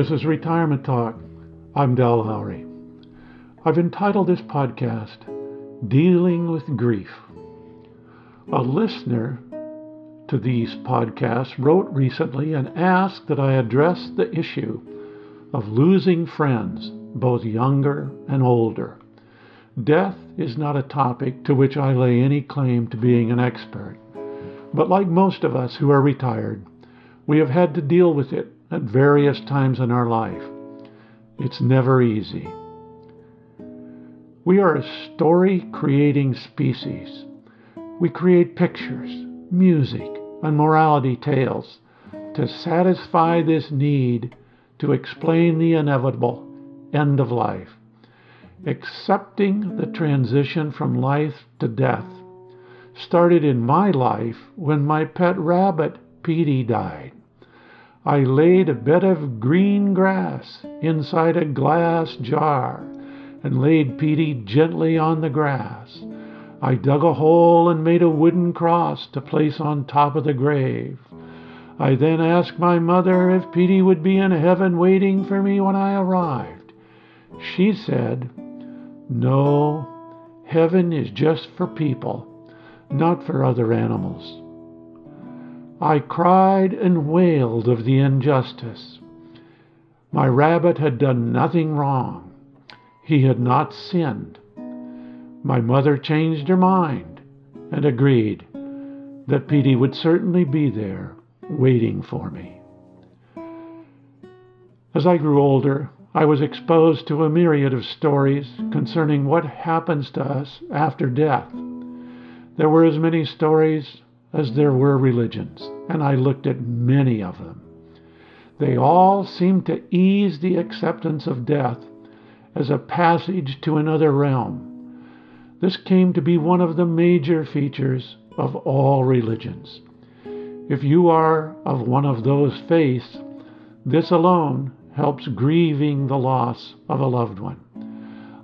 This is Retirement Talk. I'm Dal Lowry. I've entitled this podcast Dealing with Grief. A listener to these podcasts wrote recently and asked that I address the issue of losing friends, both younger and older. Death is not a topic to which I lay any claim to being an expert, but like most of us who are retired, we have had to deal with it at various times in our life. It's never easy. We are a story creating species. We create pictures, music, and morality tales to satisfy this need to explain the inevitable end of life. Accepting the transition from life to death started in my life when my pet rabbit, Petey, died. I laid a bed of green grass inside a glass jar and laid Petey gently on the grass. I dug a hole and made a wooden cross to place on top of the grave. I then asked my mother if Petey would be in heaven waiting for me when I arrived. She said, No, heaven is just for people, not for other animals. I cried and wailed of the injustice. My rabbit had done nothing wrong. He had not sinned. My mother changed her mind and agreed that Petey would certainly be there waiting for me. As I grew older, I was exposed to a myriad of stories concerning what happens to us after death. There were as many stories as there were religions, and I looked at many of them. They all seemed to ease the acceptance of death as a passage to another realm. This came to be one of the major features of all religions. If you are of one of those faiths, this alone helps grieving the loss of a loved one.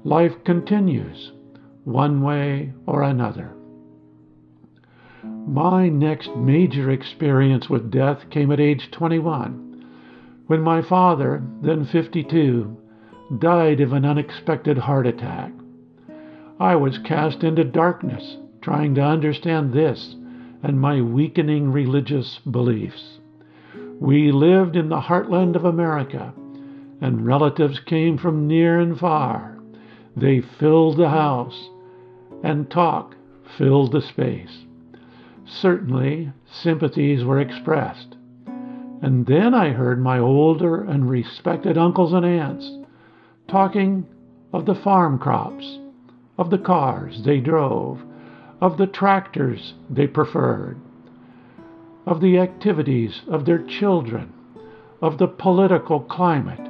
Life continues one way or another. My next major experience with death came at age 21, when my father, then 52, died of an unexpected heart attack. I was cast into darkness trying to understand this and my weakening religious beliefs. We lived in the heartland of America, and relatives came from near and far. They filled the house, and talk filled the space. Certainly, sympathies were expressed. And then I heard my older and respected uncles and aunts talking of the farm crops, of the cars they drove, of the tractors they preferred, of the activities of their children, of the political climate.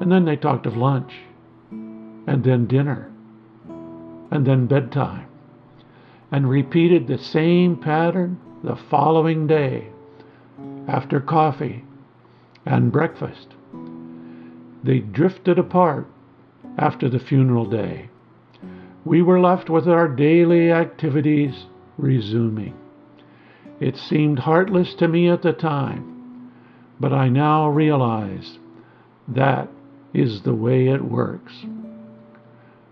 And then they talked of lunch, and then dinner, and then bedtime and repeated the same pattern the following day after coffee and breakfast. They drifted apart after the funeral day. We were left with our daily activities resuming. It seemed heartless to me at the time, but I now realize that is the way it works.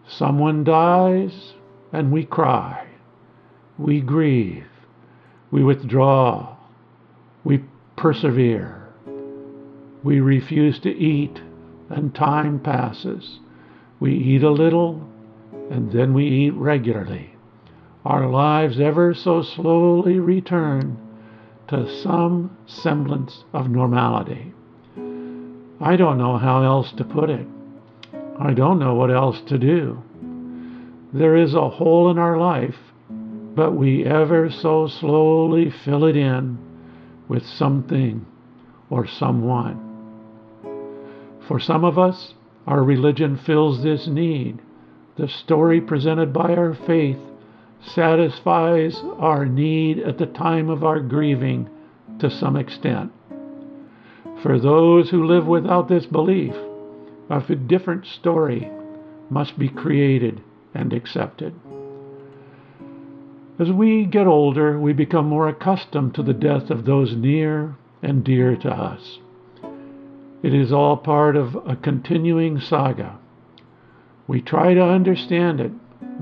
Someone dies and we cry. We grieve. We withdraw. We persevere. We refuse to eat, and time passes. We eat a little, and then we eat regularly. Our lives ever so slowly return to some semblance of normality. I don't know how else to put it. I don't know what else to do. There is a hole in our life but we ever so slowly fill it in with something or someone. For some of us, our religion fills this need. The story presented by our faith satisfies our need at the time of our grieving to some extent. For those who live without this belief, a different story must be created and accepted. As we get older, we become more accustomed to the death of those near and dear to us. It is all part of a continuing saga. We try to understand it,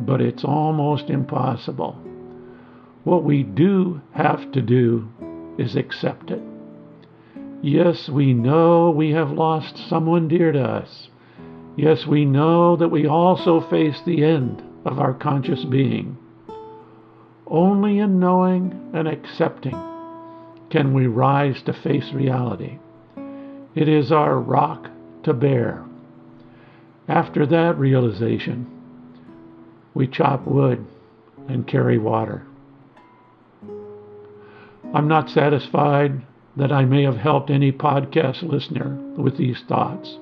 but it's almost impossible. What we do have to do is accept it. Yes, we know we have lost someone dear to us. Yes, we know that we also face the end of our conscious being. Only in knowing and accepting can we rise to face reality. It is our rock to bear. After that realization, we chop wood and carry water. I'm not satisfied that I may have helped any podcast listener with these thoughts,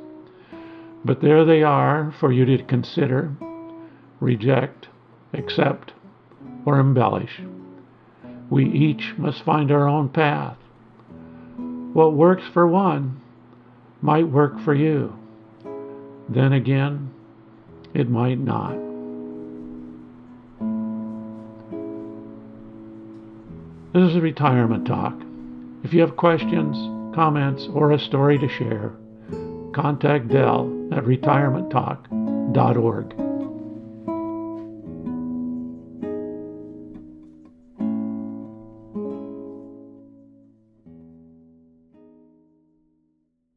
but there they are for you to consider, reject, accept, or embellish. We each must find our own path. What works for one might work for you. Then again, it might not. This is a Retirement Talk. If you have questions, comments, or a story to share, contact Dell at retirementtalk.org.